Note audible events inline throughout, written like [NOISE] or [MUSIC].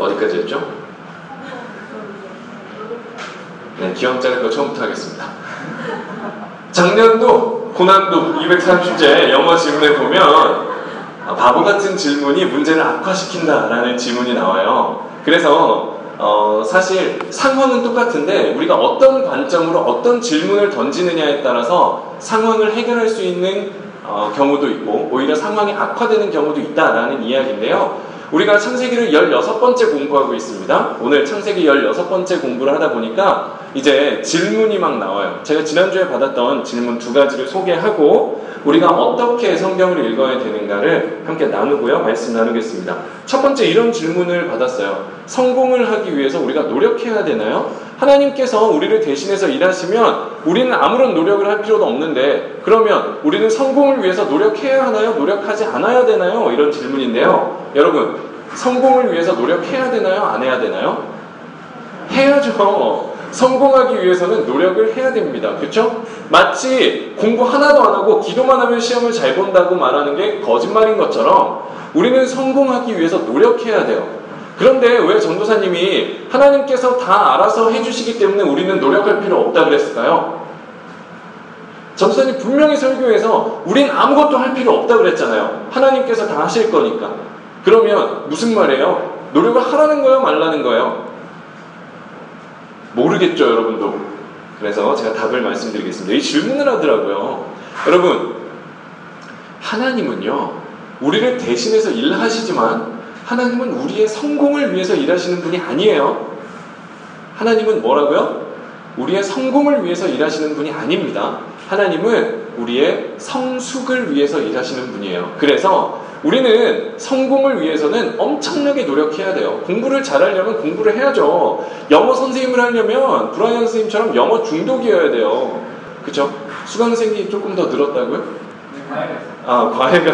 어디까지 했죠? 네, 기왕짜리 거 처음부터 하겠습니다. 작년도 고난도 230제 영어 지문에 보면 아, 바보 같은 질문이 문제를 악화시킨다라는 질문이 나와요. 그래서 어, 사실 상황은 똑같은데 우리가 어떤 관점으로 어떤 질문을 던지느냐에 따라서 상황을 해결할 수 있는 어, 경우도 있고 오히려 상황이 악화되는 경우도 있다라는 이야기인데요. 우리가 창세기를 16번째 공부하고 있습니다. 오늘 창세기 16번째 공부를 하다 보니까 이제 질문이 막 나와요. 제가 지난주에 받았던 질문 두 가지를 소개하고 우리가 어떻게 성경을 읽어야 되는가를 함께 나누고요. 말씀 나누겠습니다. 첫 번째 이런 질문을 받았어요. 성공을 하기 위해서 우리가 노력해야 되나요? 하나님께서 우리를 대신해서 일하시면 우리는 아무런 노력을 할 필요도 없는데 그러면 우리는 성공을 위해서 노력해야 하나요? 노력하지 않아야 되나요? 이런 질문인데요. 여러분, 성공을 위해서 노력해야 되나요? 안 해야 되나요? 해야죠. 성공하기 위해서는 노력을 해야 됩니다. 그렇죠? 마치 공부 하나도 안 하고 기도만 하면 시험을 잘 본다고 말하는 게 거짓말인 것처럼 우리는 성공하기 위해서 노력해야 돼요. 그런데 왜 전도사님이 하나님께서 다 알아서 해주시기 때문에 우리는 노력할 필요 없다 그랬을까요? 전도사님 분명히 설교에서 우린 아무것도 할 필요 없다 그랬잖아요. 하나님께서 다 하실 거니까. 그러면 무슨 말이에요? 노력을 하라는 거예요? 말라는 거예요? 모르겠죠, 여러분도. 그래서 제가 답을 말씀드리겠습니다. 이 질문을 하더라고요. 여러분, 하나님은요, 우리를 대신해서 일하시지만 하나님은 우리의 성공을 위해서 일하시는 분이 아니에요. 하나님은 뭐라고요? 우리의 성공을 위해서 일하시는 분이 아닙니다. 하나님은 우리의 성숙을 위해서 일하시는 분이에요. 그래서 우리는 성공을 위해서는 엄청나게 노력해야 돼요. 공부를 잘하려면 공부를 해야죠. 영어 선생님을 하려면 브라이언 선생님처럼 영어 중독이어야 돼요. 그쵸? 수강생이 조금 더 늘었다고요? 아, 과외가,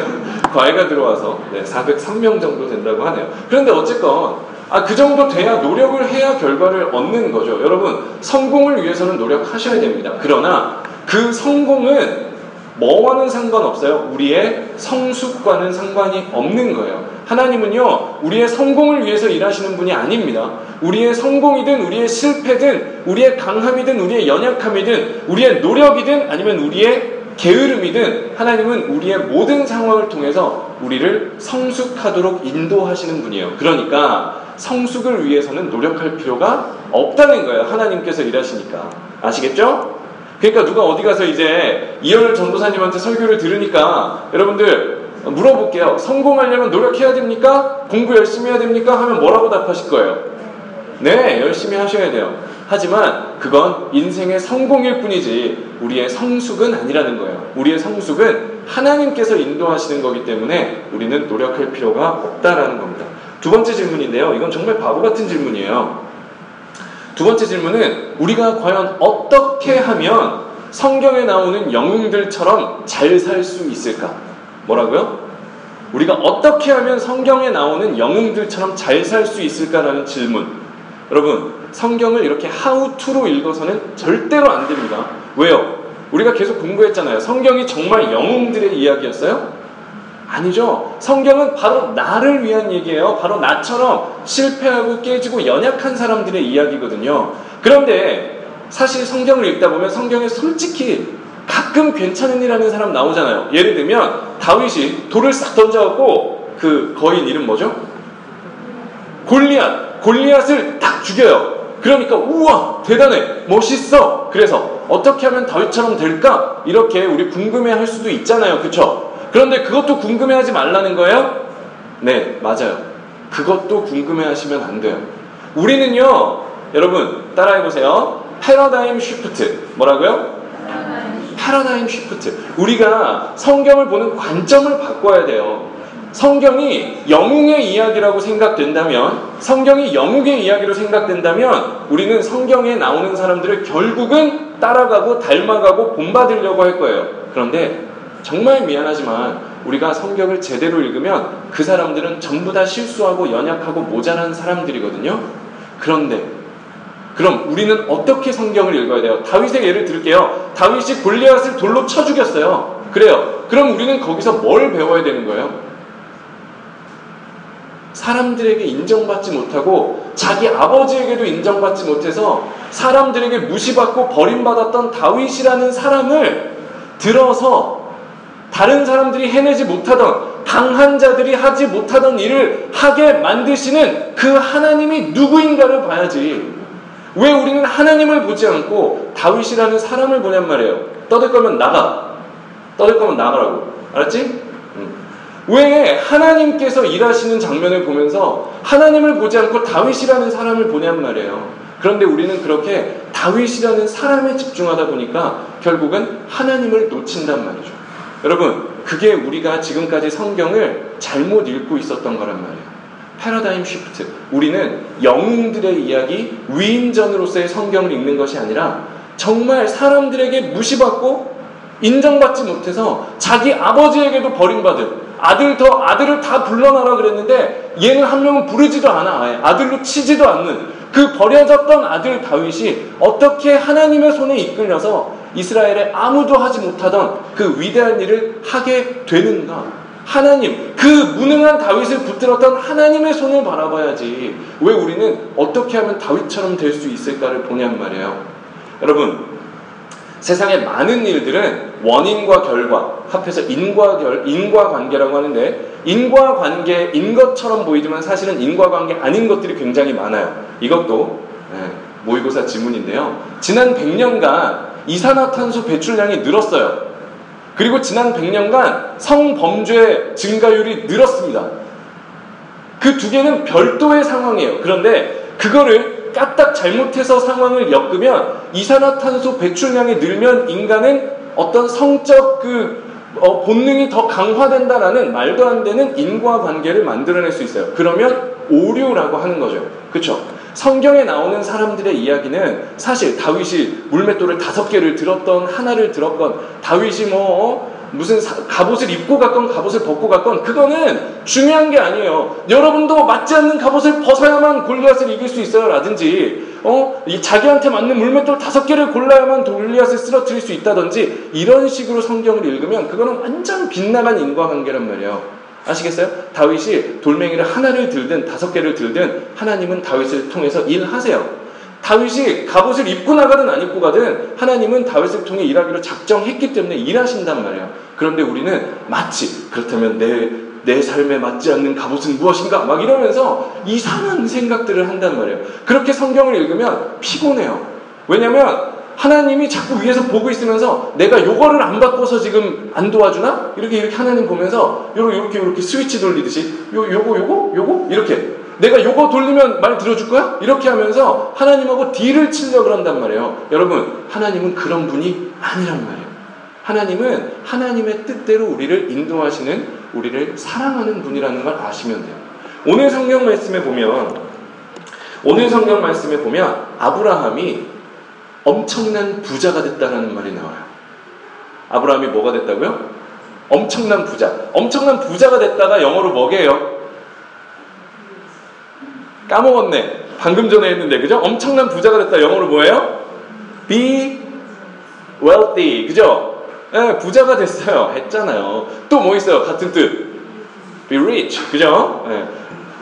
과외가 들어와서 네, 403명 정도 된다고 하네요. 그런데 어쨌건 아, 그 정도 돼야 노력을 해야 결과를 얻는 거죠. 여러분, 성공을 위해서는 노력하셔야 됩니다. 그러나 그 성공은 뭐와는 상관없어요. 우리의 성숙과는 상관이 없는 거예요. 하나님은요, 우리의 성공을 위해서 일하시는 분이 아닙니다. 우리의 성공이든, 우리의 실패든, 우리의 강함이든, 우리의 연약함이든, 우리의 노력이든, 아니면 우리의 게으름이든, 하나님은 우리의 모든 상황을 통해서 우리를 성숙하도록 인도하시는 분이에요. 그러니까, 성숙을 위해서는 노력할 필요가 없다는 거예요. 하나님께서 일하시니까. 아시겠죠? 그러니까 누가 어디 가서 이제 이현을 전도사님한테 설교를 들으니까 여러분들 물어볼게요. 성공하려면 노력해야 됩니까? 공부 열심히 해야 됩니까? 하면 뭐라고 답하실 거예요? 네, 열심히 하셔야 돼요. 하지만 그건 인생의 성공일 뿐이지 우리의 성숙은 아니라는 거예요. 우리의 성숙은 하나님께서 인도하시는 거기 때문에 우리는 노력할 필요가 없다라는 겁니다. 두 번째 질문인데요. 이건 정말 바보 같은 질문이에요. 두 번째 질문은 우리가 과연 어떻게 하면 성경에 나오는 영웅들처럼 잘 살 수 있을까? 뭐라고요? 우리가 어떻게 하면 성경에 나오는 영웅들처럼 잘 살 수 있을까라는 질문. 여러분, 성경을 이렇게 하우투로 읽어서는 절대로 안 됩니다. 왜요? 우리가 계속 공부했잖아요. 성경이 정말 영웅들의 이야기였어요? 아니죠. 성경은 바로 나를 위한 얘기예요. 바로 나처럼 실패하고 깨지고 연약한 사람들의 이야기거든요. 그런데 사실 성경을 읽다 보면 성경에 솔직히 가끔 괜찮은 일 하는 사람 나오잖아요. 예를 들면 다윗이 돌을 싹 던져갖고 그 거인 이름 뭐죠? 골리앗. 골리앗을 딱 죽여요. 그러니까 우와 대단해 멋있어. 그래서 어떻게 하면 다윗처럼 될까? 이렇게 우리 궁금해할 수도 있잖아요. 그렇죠? 그런데 그것도 궁금해하지 말라는 거예요? 네, 맞아요. 그것도 궁금해하시면 안 돼요. 우리는요, 여러분 따라해 보세요. 패러다임 쉬프트 뭐라고요? 패러다임 쉬프트. 우리가 성경을 보는 관점을 바꿔야 돼요. 성경이 영웅의 이야기라고 생각된다면, 성경이 영웅의 이야기로 생각된다면, 우리는 성경에 나오는 사람들을 결국은 따라가고 닮아가고 본받으려고 할 거예요. 그런데 정말 미안하지만 우리가 성경을 제대로 읽으면 그 사람들은 전부 다 실수하고 연약하고 모자란 사람들이거든요. 그런데 그럼 우리는 어떻게 성경을 읽어야 돼요? 다윗의 예를 들을게요. 다윗이 골리앗을 돌로 쳐 죽였어요. 그래요. 그럼 우리는 거기서 뭘 배워야 되는 거예요? 사람들에게 인정받지 못하고 자기 아버지에게도 인정받지 못해서 사람들에게 무시받고 버림받았던 다윗이라는 사람을 들어서 다른 사람들이 해내지 못하던 강한 자들이 하지 못하던 일을 하게 만드시는 그 하나님이 누구인가를 봐야지. 왜 우리는 하나님을 보지 않고 다윗이라는 사람을 보냔 말이에요. 떠들 거면 나가. 떠들 거면 나가라고. 알았지? 왜 하나님께서 일하시는 장면을 보면서 하나님을 보지 않고 다윗이라는 사람을 보냔 말이에요. 그런데 우리는 그렇게 다윗이라는 사람에 집중하다 보니까 결국은 하나님을 놓친단 말이죠. 여러분, 그게 우리가 지금까지 성경을 잘못 읽고 있었던 거란 말이에요. 패러다임 쉬프트. 우리는 영웅들의 이야기, 위인전으로서의 성경을 읽는 것이 아니라 정말 사람들에게 무시받고 인정받지 못해서 자기 아버지에게도 버림받은 아들 더 아들을 다 불러놔라 그랬는데 얘는 한 명은 부르지도 않아 아예 아들로 치지도 않는 그 버려졌던 아들 다윗이 어떻게 하나님의 손에 이끌려서 이스라엘에 아무도 하지 못하던 그 위대한 일을 하게 되는가? 하나님, 그 무능한 다윗을 붙들었던 하나님의 손을 바라봐야지. 왜 우리는 어떻게 하면 다윗처럼 될 수 있을까를 보냔 말이에요. 여러분, 세상의 많은 일들은 원인과 결과, 합해서 인과결, 인과관계라고 하는데, 인과관계인 것처럼 보이지만 사실은 인과관계 아닌 것들이 굉장히 많아요. 이것도 네, 모의고사 지문인데요. 지난 100년간 이산화탄소 배출량이 늘었어요. 그리고 지난 100년간 성범죄 증가율이 늘었습니다. 그 두 개는 별도의 상황이에요. 그런데 그거를 까딱 잘못해서 상황을 엮으면 이산화탄소 배출량이 늘면 인간은 어떤 성적 그 어, 본능이 더 강화된다라는 말도 안 되는 인과 관계를 만들어낼 수 있어요. 그러면 오류라고 하는 거죠. 그렇죠? 성경에 나오는 사람들의 이야기는 사실 다윗이 물맷돌을 다섯 개를 들었던 하나를 들었건 다윗이 뭐 어? 무슨 갑옷을 입고 갔건 갑옷을 벗고 갔건 그거는 중요한 게 아니에요. 여러분도 맞지 않는 갑옷을 벗어야만 골리앗을 이길 수 있어요. 라든지 어? 자기한테 맞는 물맷돌 다섯 개를 골라야만 골리앗을 쓰러뜨릴 수 있다든지 이런 식으로 성경을 읽으면 그거는 완전 빗나간 인과관계란 말이에요. 아시겠어요? 다윗이 돌멩이를 하나를 들든 다섯 개를 들든 하나님은 다윗을 통해서 일하세요. 다윗이 갑옷을 입고 나가든 안 입고 가든 하나님은 다윗을 통해 일하기로 작정했기 때문에 일하신단 말이에요. 그런데 우리는 마치 그렇다면 내, 내 삶에 맞지 않는 갑옷은 무엇인가? 막 이러면서 이상한 생각들을 한단 말이에요. 그렇게 성경을 읽으면 피곤해요. 왜냐면 하나님이 자꾸 위에서 보고 있으면서 내가 요거를 안 바꿔서 지금 안 도와주나? 이렇게 이렇게 하나님 보면서 요렇게 요렇게 요렇게 스위치 돌리듯이 요 요거 요거 요거 이렇게 내가 요거 돌리면 말 들어줄 거야? 이렇게 하면서 하나님하고 딜을 치려고 한단 말이에요. 여러분, 하나님은 그런 분이 아니란 말이에요. 하나님은 하나님의 뜻대로 우리를 인도하시는 우리를 사랑하는 분이라는 걸 아시면 돼요. 오늘 성경 말씀에 보면 오늘 성경 말씀에 보면 아브라함이 엄청난 부자가 됐다는 말이 나와요. 아브라함이 뭐가 됐다고요? 엄청난 부자. 엄청난 부자가 됐다가 영어로 뭐게요? 까먹었네. 방금 전에 했는데, 그죠? 엄청난 부자가 됐다. 영어로 뭐예요? Be wealthy. 그죠? 네, 부자가 됐어요. 했잖아요. 또 뭐 있어요? 같은 뜻. Be rich. 그죠? 네,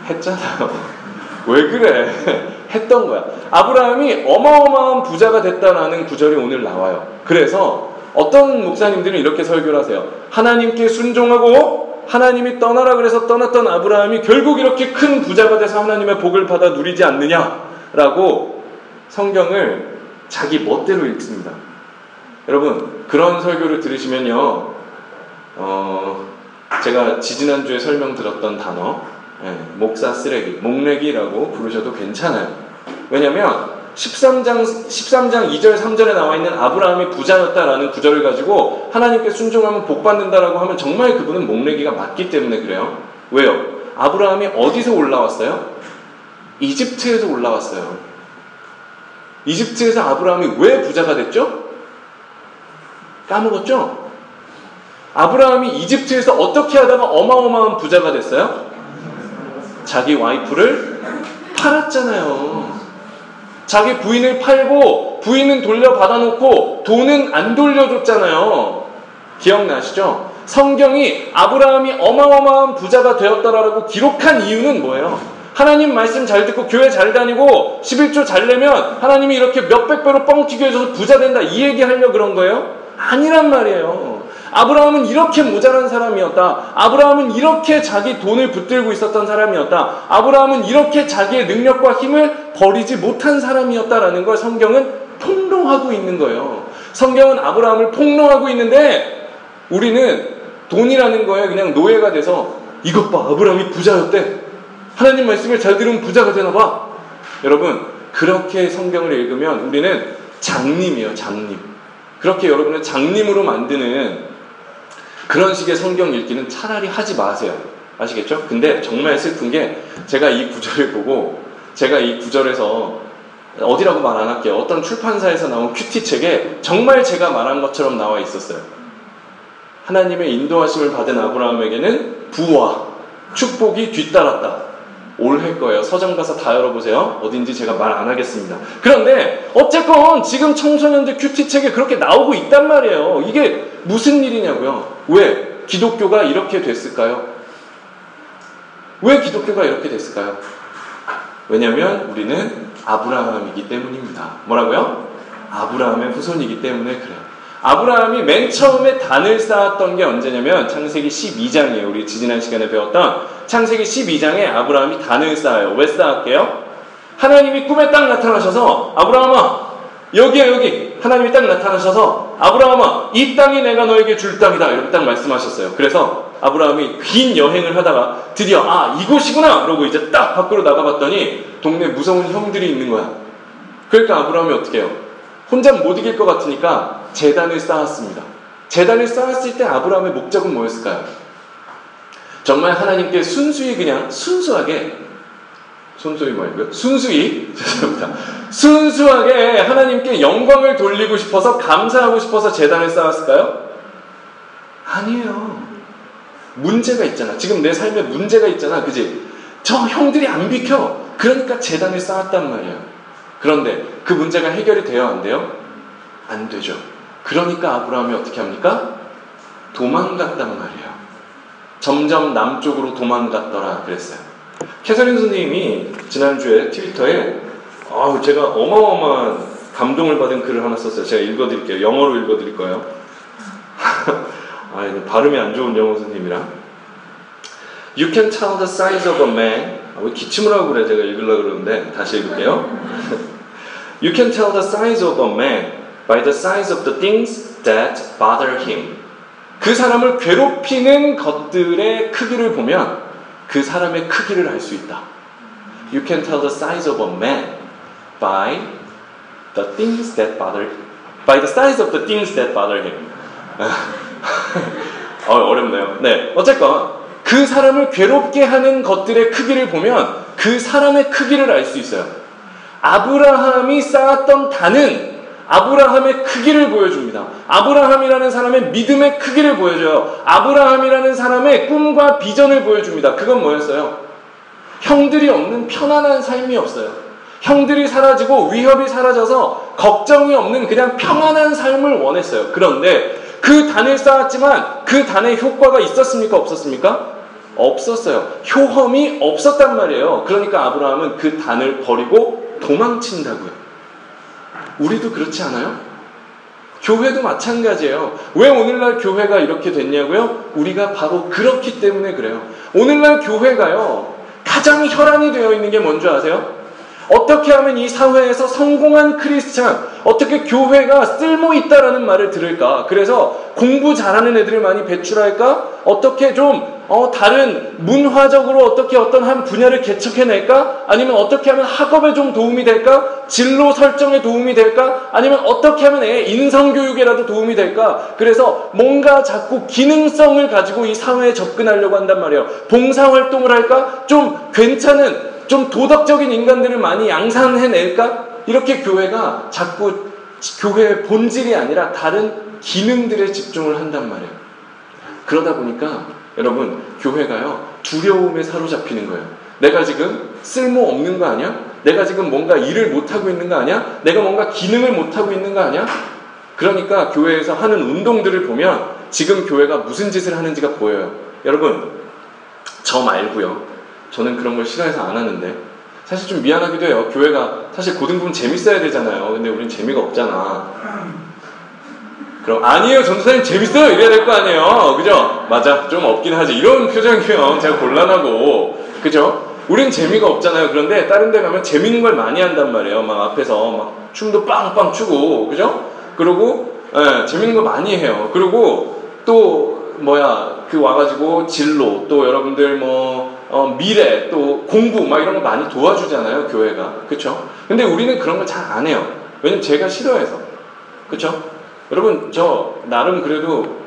했잖아요. [LAUGHS] 왜 그래? [LAUGHS] 했던 거야. 아브라함이 어마어마한 부자가 됐다라는 구절이 오늘 나와요. 그래서 어떤 목사님들은 이렇게 설교를 하세요. 하나님께 순종하고 하나님이 떠나라 그래서 떠났던 아브라함이 결국 이렇게 큰 부자가 돼서 하나님의 복을 받아 누리지 않느냐라고 성경을 자기 멋대로 읽습니다. 여러분 그런 설교를 들으시면요, 어, 제가 지지난주에 설명 들었던 단어 네, 목사 쓰레기, 목내기라고 부르셔도 괜찮아요. 왜냐면 13장 13장 2절 3절에 나와 있는 아브라함이 부자였다라는 구절을 가지고 하나님께 순종하면 복 받는다라고 하면 정말 그분은 목내기가 맞기 때문에 그래요. 왜요? 아브라함이 어디서 올라왔어요? 이집트에서 올라왔어요. 이집트에서 아브라함이 왜 부자가 됐죠? 까먹었죠? 아브라함이 이집트에서 어떻게 하다가 어마어마한 부자가 됐어요? 자기 와이프를 팔았잖아요. 자기 부인을 팔고 부인은 돌려받아 놓고 돈은 안 돌려줬잖아요. 기억나시죠? 성경이 아브라함이 어마어마한 부자가 되었다라고 기록한 이유는 뭐예요? 하나님 말씀 잘 듣고 교회 잘 다니고 11조 잘 내면 하나님이 이렇게 몇백 배로 뻥튀기 해줘서 부자 된다 이 얘기 하려 그런 거예요? 아니란 말이에요. 아브라함은 이렇게 모자란 사람이었다. 아브라함은 이렇게 자기 돈을 붙들고 있었던 사람이었다. 아브라함은 이렇게 자기의 능력과 힘을 버리지 못한 사람이었다라는 걸 성경은 폭로하고 있는 거예요. 성경은 아브라함을 폭로하고 있는데 우리는 돈이라는 거에 그냥 노예가 돼서 이것 봐 아브라함이 부자였대. 하나님 말씀을 잘 들으면 부자가 되나 봐. 여러분 그렇게 성경을 읽으면 우리는 장님이에요 장님. 그렇게 여러분을 장님으로 만드는 그런 식의 성경 읽기는 차라리 하지 마세요. 아시겠죠? 근데 정말 슬픈 게 제가 이 구절을 보고 제가 이 구절에서 어디라고 말 안 할게요. 어떤 출판사에서 나온 큐티 책에 정말 제가 말한 것처럼 나와 있었어요. 하나님의 인도하심을 받은 아브라함에게는 부와 축복이 뒤따랐다. 올해 거예요. 서점 가서 다 열어보세요. 어딘지 제가 말 안 하겠습니다. 그런데 어쨌건 지금 청소년들 큐티 책에 그렇게 나오고 있단 말이에요. 이게 무슨 일이냐고요. 왜 기독교가 이렇게 됐을까요? 왜 기독교가 이렇게 됐을까요? 왜냐하면 우리는 아브라함이기 때문입니다. 뭐라고요? 아브라함의 후손이기 때문에 그래요. 아브라함이 맨 처음에 단을 쌓았던 게 언제냐면 창세기 12장이에요. 우리 지지난 시간에 배웠던 창세기 12장에 아브라함이 단을 쌓아요. 왜 쌓았게요? 하나님이 꿈에 딱 나타나셔서 아브라함아 여기야 여기 하나님이 딱 나타나셔서 아브라함아 이 땅이 내가 너에게 줄 땅이다 이렇게 딱 말씀하셨어요. 그래서 아브라함이 긴 여행을 하다가 드디어 아 이곳이구나 그러고 이제 딱 밖으로 나가봤더니 동네 무서운 형들이 있는 거야. 그러니까 아브라함이 어떻게 해요? 혼자 못 이길 것 같으니까 재단을 쌓았습니다. 재단을 쌓았을 때 아브라함의 목적은 뭐였을까요? 정말 하나님께 순수히 그냥 순수하게 순수히 말고요. 순수히 [LAUGHS] 죄송합니다. 순수하게 하나님께 영광을 돌리고 싶어서 감사하고 싶어서 재단을 쌓았을까요? 아니에요. 문제가 있잖아. 지금 내 삶에 문제가 있잖아. 그지? 저 형들이 안 비켜. 그러니까 재단을 쌓았단 말이에요. 그런데 그 문제가 해결이 돼요? 안 돼요? 안 되죠. 그러니까 아브라함이 어떻게 합니까? 도망갔단 말이에요. 점점 남쪽으로 도망갔더라 그랬어요. 캐서린 선생님이 지난주에 트위터에 아 제가 어마어마한 감동을 받은 글을 하나 썼어요. 제가 읽어드릴게요. 영어로 읽어드릴 거예요. [LAUGHS] 아, 발음이 안 좋은 영어 선생님이라. You can tell the size of a man. 아, 왜 기침을 하고 그래? 제가 읽으려고 그러는데 다시 읽을게요. [LAUGHS] you can tell the size of a man by the size of the things that bother him. 그 사람을 괴롭히는 것들의 크기를 보면 그 사람의 크기를 알 수 있다. You can tell the size of a man by the things that bother by the size of the things that bother him. 어, 어렵네요. 네, 어쨌건 그 사람을 괴롭게 하는 것들의 크기를 보면 그 사람의 크기를 알 수 있어요. 아브라함이 쌓았던 단은 아브라함의 크기를 보여줍니다. 아브라함이라는 사람의 믿음의 크기를 보여줘요. 아브라함이라는 사람의 꿈과 비전을 보여줍니다. 그건 뭐였어요? 형들이 없는 편안한 삶이 없어요. 형들이 사라지고 위협이 사라져서 걱정이 없는 그냥 평안한 삶을 원했어요. 그런데 그 단을 쌓았지만 그 단의 효과가 있었습니까? 없었습니까? 없었어요. 효험이 없었단 말이에요. 그러니까 아브라함은 그 단을 버리고 도망친다고요. 우리도 그렇지 않아요? 교회도 마찬가지예요. 왜 오늘날 교회가 이렇게 됐냐고요? 우리가 바로 그렇기 때문에 그래요. 오늘날 교회가요, 가장 혈안이 되어 있는 게 뭔지 아세요? 어떻게 하면 이 사회에서 성공한 크리스찬, 어떻게 교회가 쓸모 있다라는 말을 들을까? 그래서 공부 잘하는 애들을 많이 배출할까? 어떻게 좀 어, 다른 문화적으로 어떻게 어떤 한 분야를 개척해낼까? 아니면 어떻게 하면 학업에 좀 도움이 될까? 진로 설정에 도움이 될까? 아니면 어떻게 하면 애 인성교육에라도 도움이 될까? 그래서 뭔가 자꾸 기능성을 가지고 이 사회에 접근하려고 한단 말이에요. 봉사활동을 할까? 좀 괜찮은 좀 도덕적인 인간들을 많이 양산해낼까? 이렇게 교회가 자꾸 교회의 본질이 아니라 다른 기능들에 집중을 한단 말이에요. 그러다 보니까 여러분 교회가요 두려움에 사로잡히는 거예요. 내가 지금 쓸모 없는 거 아니야? 내가 지금 뭔가 일을 못 하고 있는 거 아니야? 내가 뭔가 기능을 못 하고 있는 거 아니야? 그러니까 교회에서 하는 운동들을 보면 지금 교회가 무슨 짓을 하는지가 보여요. 여러분, 저 말고요. 저는 그런 걸 싫어해서 안 하는데 사실 좀 미안하기도 해요. 교회가 사실 고등부는 재밌어야 되잖아요. 근데 우린 재미가 없잖아. 그럼 아니에요 전도사님. 재밌어요. 이래야 될 거 아니에요. 그죠? 맞아. 좀 없긴 하지. 이런 표정이면 제가 곤란하고. 그죠? 우린 재미가 없잖아요. 그런데 다른 데 가면 재밌는 걸 많이 한단 말이에요. 막 앞에서 막 춤도 빵빵 추고. 그죠? 그리고 예, 재밌는 거 많이 해요. 그리고 또 뭐야 그 와가지고 진로 또 여러분들 뭐 어, 미래 또 공부 막 이런 거 많이 도와주잖아요 교회가. 그쵸? 근데 우리는 그런 걸 잘 안 해요. 왜냐면 제가 싫어해서. 그쵸 여러분 저 나름 그래도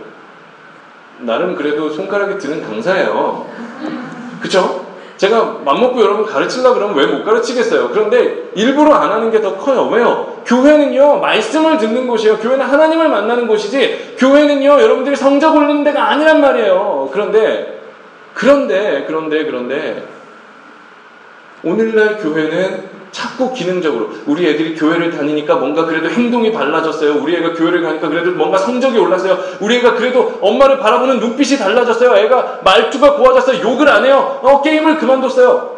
나름 그래도 손가락이 드는 강사예요. 그쵸? 제가 맘먹고 여러분 가르치려 그러면 왜 못 가르치겠어요? 그런데 일부러 안 하는 게 더 커요. 왜요? 교회는요, 말씀을 듣는 곳이에요. 교회는 하나님을 만나는 곳이지, 교회는요, 여러분들이 성적 올리는 데가 아니란 말이에요. 그런데, 그런데, 그런데, 그런데, 오늘날 교회는 자꾸 기능적으로 우리 애들이 교회를 다니니까 뭔가 그래도 행동이 달라졌어요. 우리 애가 교회를 가니까 그래도 뭔가 성적이 올랐어요. 우리 애가 그래도 엄마를 바라보는 눈빛이 달라졌어요. 애가 말투가 고와졌어요. 욕을 안 해요. 어, 게임을 그만뒀어요.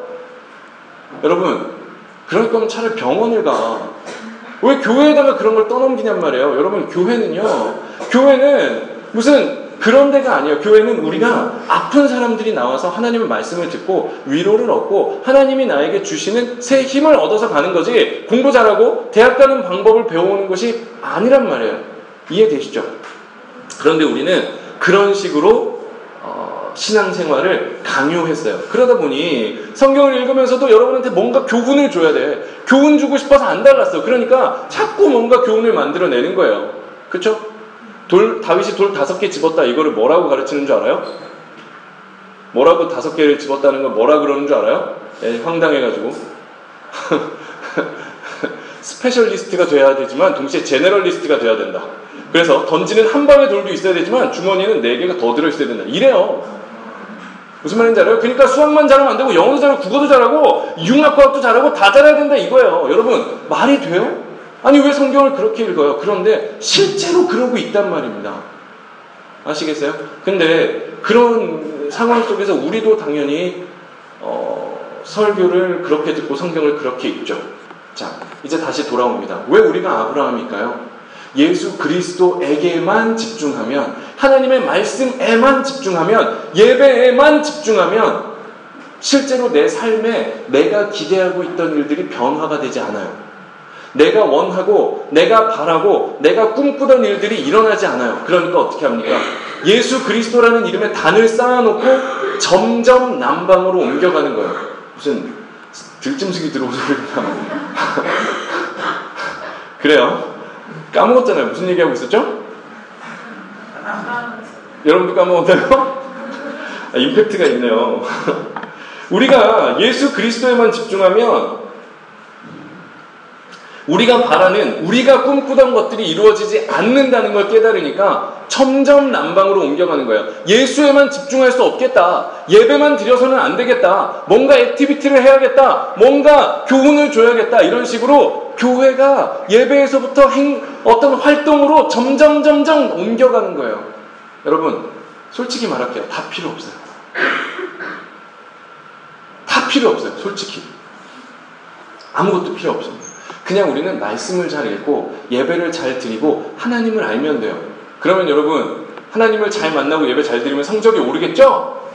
여러분, 그럴 거면 차라리 병원을 가. 왜 교회에다가 그런 걸 떠넘기냔 말이에요. 여러분, 교회는요, 교회는 무슨 그런 데가 아니에요. 교회는 우리가 아픈 사람들이 나와서 하나님의 말씀을 듣고 위로를 얻고 하나님이 나에게 주시는 새 힘을 얻어서 가는 거지 공부 잘하고 대학 가는 방법을 배워오는 것이 아니란 말이에요. 이해되시죠? 그런데 우리는 그런 식으로 어, 신앙생활을 강요했어요. 그러다 보니 성경을 읽으면서도 여러분한테 뭔가 교훈을 줘야 돼. 교훈 주고 싶어서 안 달랐어. 그러니까 자꾸 뭔가 교훈을 만들어내는 거예요. 그렇죠? 돌, 다윗이 돌 다섯 개 집었다. 이거를 뭐라고 가르치는 줄 알아요? 뭐라고 다섯 개를 집었다는 건 뭐라 그러는 줄 알아요? 네, 황당해가지고. [LAUGHS] specialist가 돼야 되지만 동시에 generalist가 돼야 된다. 그래서 던지는 한 방의 돌도 있어야 되지만 주머니는 네 개가 더 들어있어야 된다. 이래요. 무슨 말인지 알아요? 그러니까 수학만 잘하면 안 되고 영어도 잘하고 국어도 잘하고 융합과학도 잘하고 다 잘해야 된다 이거예요. 여러분 말이 돼요? 아니 왜 성경을 그렇게 읽어요? 그런데 실제로 그러고 있단 말입니다. 아시겠어요? 근데 그런 상황 속에서 우리도 당연히 어, 설교를 그렇게 듣고 성경을 그렇게 읽죠. 자, 이제 다시 돌아옵니다. 왜 우리가 아브라함일까요? 예수 그리스도에게만 집중하면 하나님의 말씀에만 집중하면 예배에만 집중하면 실제로 내 삶에 내가 기대하고 있던 일들이 변화가 되지 않아요. 내가 원하고 내가 바라고 내가 꿈꾸던 일들이 일어나지 않아요. 그러니까 어떻게 합니까? 예수 그리스도라는 이름에 단을 쌓아놓고 점점 남방으로 옮겨가는 거예요. 무슨 들짐승이 들어와서 그러나 [LAUGHS] 그래요. 까먹었잖아요. 무슨 얘기하고 있었죠? 여러분도 까먹었나요? 아, 임팩트가 있네요. [LAUGHS] 우리가 예수 그리스도에만 집중하면 우리가 바라는 우리가 꿈꾸던 것들이 이루어지지 않는다는 걸 깨달으니까 점점 남방으로 옮겨가는 거예요. 예수에만 집중할 수 없겠다. 예배만 드려서는 안 되겠다. 뭔가 activity를 해야겠다. 뭔가 교훈을 줘야겠다. 이런 식으로 교회가 예배에서부터 행, 어떤 활동으로 점점 점점 옮겨가는 거예요. 여러분, 솔직히 말할게요. 다 필요 없어요. 다 필요 없어요. 솔직히. 아무것도 필요 없습니다. 그냥 우리는 말씀을 잘 읽고 예배를 잘 드리고 하나님을 알면 돼요. 그러면 여러분 하나님을 잘 만나고 예배 잘 드리면 성적이 오르겠죠?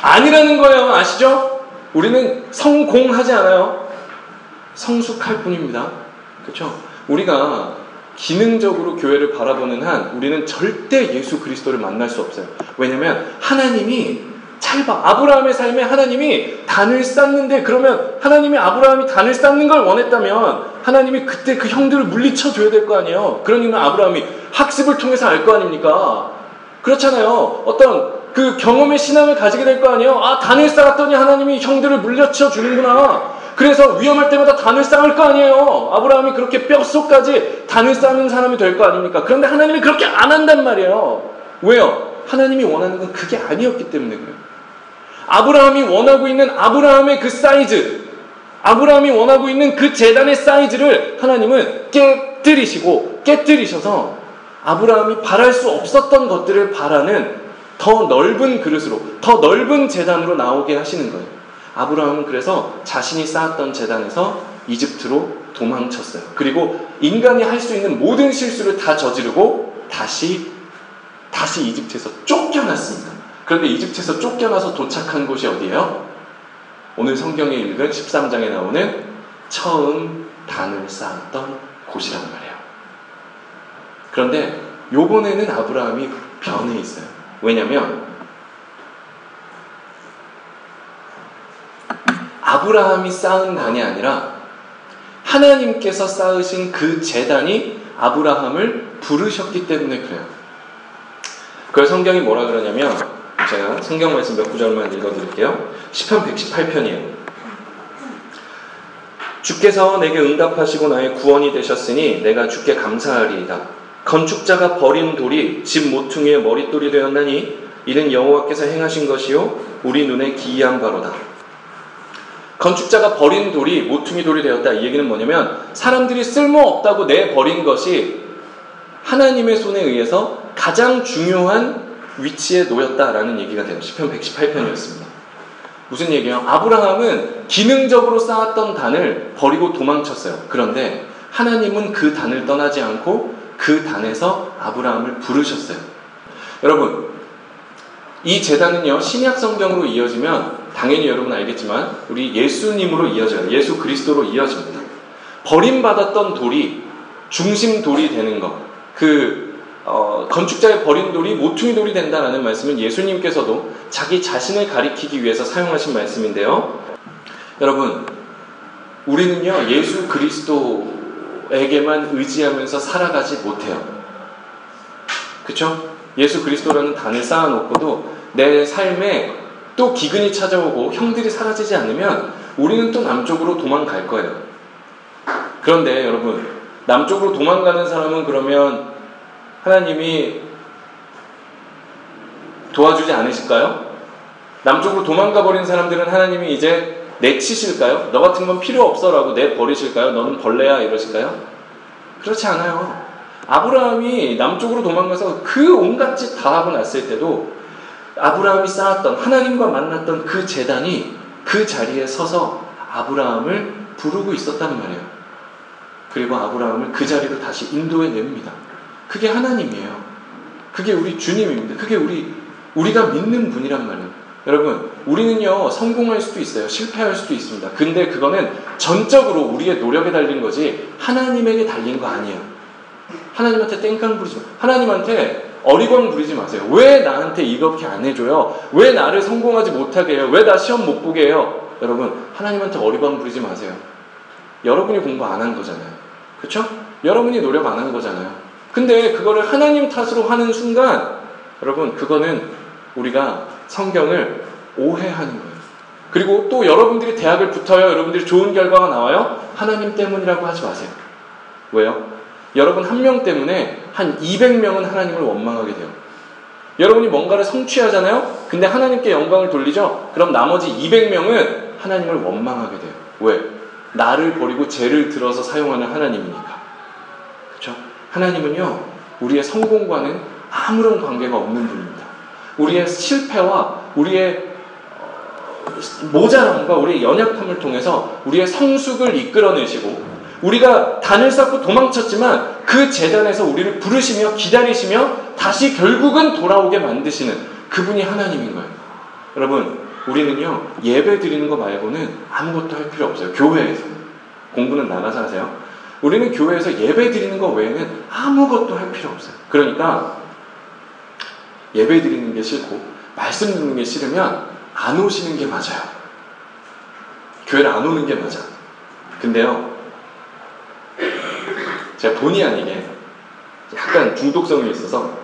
아니라는 거예요. 아시죠? 우리는 성공하지 않아요. 성숙할 뿐입니다. 그렇죠? 우리가 기능적으로 교회를 바라보는 한 우리는 절대 예수 그리스도를 만날 수 없어요. 왜냐하면 하나님이 잘 봐. 아브라함의 삶에 하나님이 단을 쌓는데 그러면 하나님이 아브라함이 단을 쌓는 걸 원했다면 하나님이 그때 그 형들을 물리쳐 줘야 될 거 아니에요. 그러니까 아브라함이 학습을 통해서 알 거 아닙니까? 그렇잖아요. 어떤 그 경험의 신앙을 가지게 될 거 아니에요. 아, 단을 쌓았더니 하나님이 형들을 물려쳐 주는구나. 그래서 위험할 때마다 단을 쌓을 거 아니에요. 아브라함이 그렇게 뼛속까지 단을 쌓는 사람이 될 거 아닙니까? 그런데 하나님이 그렇게 안 한단 말이에요. 왜요? 하나님이 원하는 건 그게 아니었기 때문에 그래요. 아브라함이 원하고 있는 아브라함의 그 사이즈, 아브라함이 원하고 있는 그 재단의 사이즈를 하나님은 깨뜨리시고 깨뜨리셔서 아브라함이 바랄 수 없었던 것들을 바라는 더 넓은 그릇으로, 더 넓은 재단으로 나오게 하시는 거예요. 아브라함은 그래서 자신이 쌓았던 재단에서 이집트로 도망쳤어요. 그리고 인간이 할 수 있는 모든 실수를 다 저지르고 다시 다시 이집트에서 쫓겨났습니다. 그런데 이집트에서 쫓겨나서 도착한 곳이 어디예요? 오늘 성경에 읽은 13장에 나오는 처음 단을 쌓았던 곳이란 말이에요. 그런데 요번에는 아브라함이 변해 있어요. 왜냐면 아브라함이 쌓은 단이 아니라 하나님께서 쌓으신 그 재단이 아브라함을 부르셨기 때문에 그래요. 그래서 성경이 뭐라 그러냐면 제가 성경 말씀 몇 구절만 읽어드릴게요. 10편 118편이에요. 주께서 내게 응답하시고 나의 구원이 되셨으니 내가 주께 감사하리이다. 건축자가 버린 돌이 집 모퉁이의 머릿돌이 되었나니 이는 여호와께서 행하신 것이요 우리 눈에 기이한 바로다. 건축자가 버린 돌이 모퉁이 돌이 되었다. 이 얘기는 뭐냐면 사람들이 쓸모없다고 내버린 것이 하나님의 손에 의해서 가장 중요한 위치에 놓였다라는 얘기가 돼요. 10편 118편이었습니다. 무슨 얘기예요? 아브라함은 기능적으로 쌓았던 단을 버리고 도망쳤어요. 그런데 하나님은 그 단을 떠나지 않고 그 단에서 아브라함을 부르셨어요. 여러분, 이 재단은요, 신약 성경으로 이어지면 당연히 여러분 알겠지만 우리 예수님으로 이어져요. 예수 그리스도로 이어집니다. 버림받았던 돌이 중심 돌이 되는 것. 그 어, 건축자의 버린 돌이 모퉁이 돌이 된다라는 말씀은 예수님께서도 자기 자신을 가리키기 위해서 사용하신 말씀인데요. 여러분, 우리는요, 예수 그리스도에게만 의지하면서 살아가지 못해요. 그쵸? 예수 그리스도라는 단을 쌓아놓고도 내 삶에 또 기근이 찾아오고 형들이 사라지지 않으면 우리는 또 남쪽으로 도망갈 거예요. 그런데 여러분, 남쪽으로 도망가는 사람은 그러면 하나님이 도와주지 않으실까요? 남쪽으로 도망가 버린 사람들은 하나님이 이제 내치실까요? 너 같은 건 필요 없어라고 내버리실까요? 너는 벌레야 이러실까요? 그렇지 않아요. 아브라함이 남쪽으로 도망가서 그 온갖 짓 다 하고 났을 때도 아브라함이 쌓았던 하나님과 만났던 그 재단이 그 자리에 서서 아브라함을 부르고 있었단 말이에요. 그리고 아브라함을 그 자리로 다시 인도해 냅니다. 그게 하나님이에요. 그게 우리 주님입니다. 그게 우리 우리가 믿는 분이란 말이에요. 여러분, 우리는요 성공할 수도 있어요. 실패할 수도 있습니다. 근데 그거는 전적으로 우리의 노력에 달린 거지 하나님에게 달린 거 아니에요. 하나님한테 땡깡 부리지 마. 하나님한테 어리광 부리지 마세요. 왜 나한테 이렇게 안 해줘요? 왜 나를 성공하지 못하게 해요? 왜 나 시험 못 보게 해요? 여러분, 하나님한테 어리광 부리지 마세요. 여러분이 공부 안 한 거잖아요. 그쵸? 여러분이 노력 안 한 거잖아요. 근데 그거를 하나님 탓으로 하는 순간, 여러분, 그거는 우리가 성경을 오해하는 거예요. 그리고 또 여러분들이 대학을 붙어요. 여러분들이 좋은 결과가 나와요. 하나님 때문이라고 하지 마세요. 왜요? 여러분 한 명 때문에 한 200명은 하나님을 원망하게 돼요. 여러분이 뭔가를 성취하잖아요? 근데 하나님께 영광을 돌리죠? 그럼 나머지 200명은 하나님을 원망하게 돼요. 왜? 나를 버리고 죄를 들어서 사용하는 하나님이니까. 하나님은요, 우리의 성공과는 아무런 관계가 없는 분입니다. 우리의 실패와 우리의 어, 모자람과 우리의 연약함을 통해서 우리의 성숙을 이끌어내시고 우리가 단을 쌓고 도망쳤지만 그 재단에서 우리를 부르시며 기다리시며 다시 결국은 돌아오게 만드시는 그분이 하나님인 거예요. 여러분, 우리는요, 예배 드리는 거 말고는 아무것도 할 필요 없어요. 교회에서. 공부는 나가서 하세요. 우리는 교회에서 예배 드리는 거 외에는 아무것도 할 필요 없어요. 그러니까 예배 드리는 게 싫고 말씀 듣는 게 싫으면 안 오시는 게 맞아요. 교회를 안 오는 게 맞아. 근데요, 제가 본의 아니게 약간 중독성이 있어서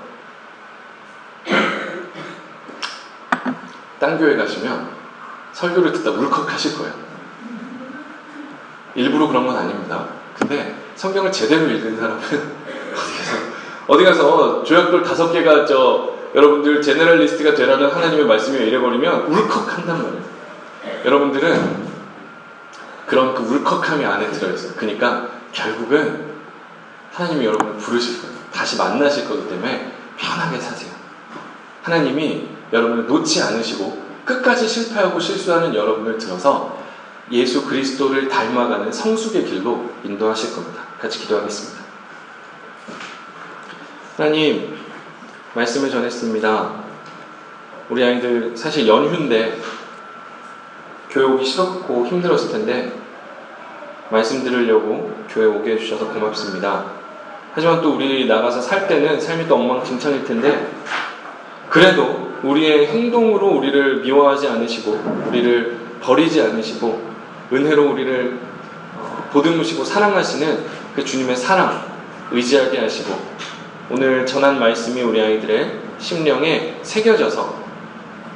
딴 교회 가시면 설교를 듣다 울컥하실 거예요. 일부러 그런 건 아닙니다. 근데 성경을 제대로 읽은 사람은 [LAUGHS] 어디 가서 어디 가서 조약돌 다섯 개가 저 여러분들 제너럴리스트가 되라는 하나님의 말씀이 이래버리면 울컥한단 말이에요. 여러분들은 그런 그 울컥함이 안에 들어있어요. 그러니까 결국은 하나님이 여러분을 부르실 거예요. 다시 만나실 거기 때문에 편하게 사세요. 하나님이 여러분을 놓지 않으시고 끝까지 실패하고 실수하는 여러분을 들어서 예수 그리스도를 닮아가는 성숙의 길로 인도하실 겁니다. 같이 기도하겠습니다. 하나님, 말씀을 전했습니다. 우리 아이들 사실 연휴인데 교회 오기 싫었고 힘들었을 텐데 말씀 들으려고 교회 오게 해주셔서 고맙습니다. 하지만 또 우리 나가서 살 때는 삶이 또 엉망진창일 텐데 그래도 우리의 행동으로 우리를 미워하지 않으시고 우리를 버리지 않으시고 은혜로 우리를 어, 보듬으시고 사랑하시는 그 주님의 사랑 의지하게 하시고 오늘 전한 말씀이 우리 아이들의 심령에 새겨져서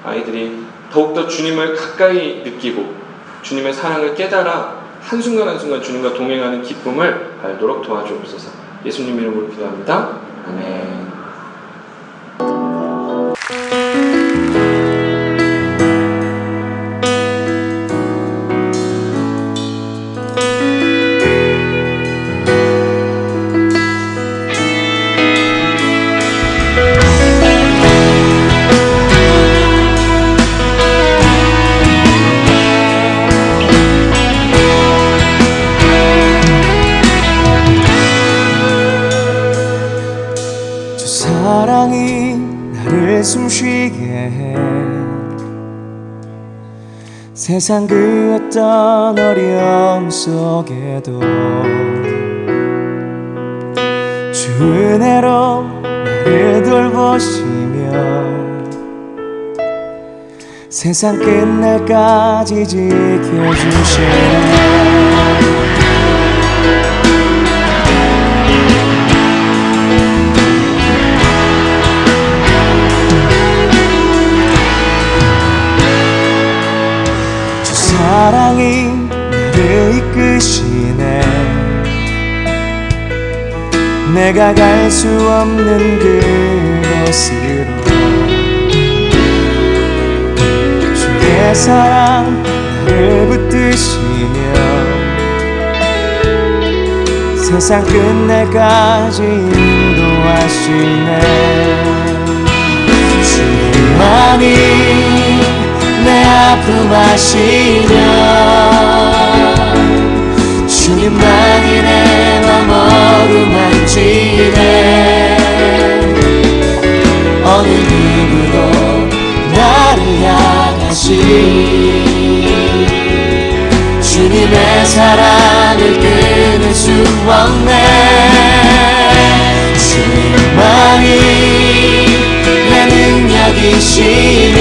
아이들이 더욱더 주님을 가까이 느끼고 주님의 사랑을 깨달아 한순간 한순간 주님과 동행하는 기쁨을 알도록 도와주옵소서 예수님 이름으로 기도합니다. 아멘. 세상 그 어떤 어려움 속에도 주 은혜로 나를 돌보시며 세상 끝날까지 지켜주시네 사랑이 나를 이끄시네. 내가 갈 수 없는 그곳으로 주의 사랑 나를 붙드시며 세상 끝날까지 인도하시네. 주님만이 내 아픔 아시며 주님만이 내맘 어루만지네. 어느 누구도 나를 향하시? 주님의 사랑을 끊을 수 없네. 주님만이 내 능력이시며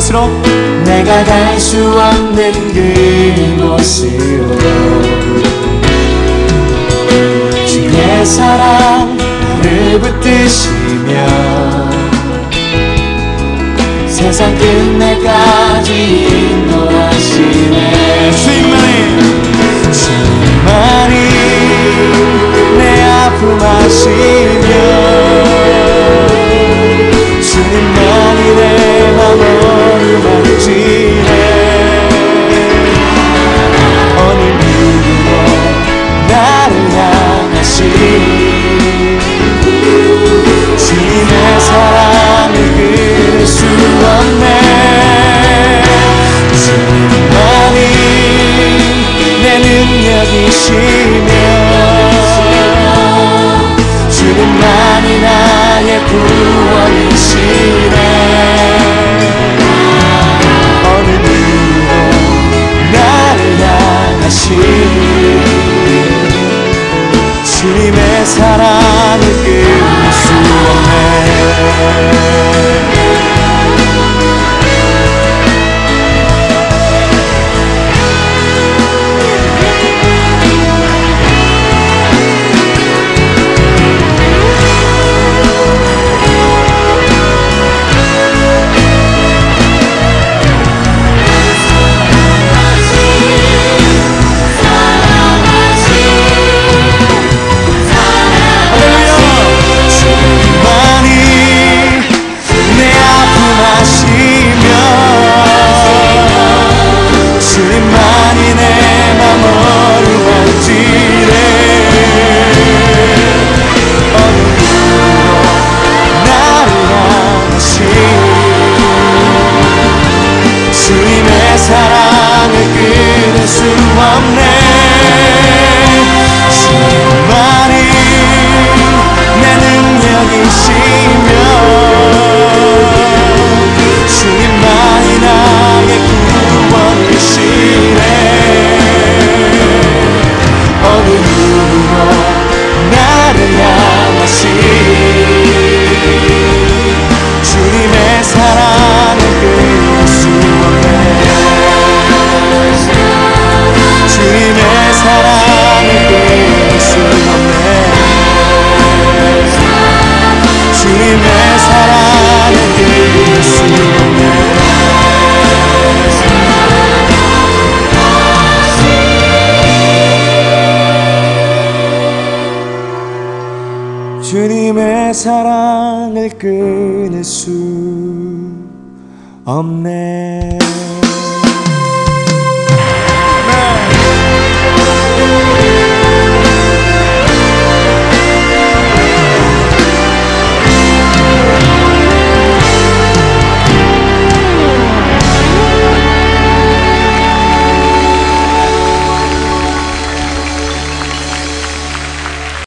그곳으로 내가 갈 수 없는 그곳으로. 주의 사랑 나를 붙드시며 세상 끝날까지 인도하시네. 주님만이 주님만이 내 아픔 아시며 주님만 사랑을 끊을 수 없네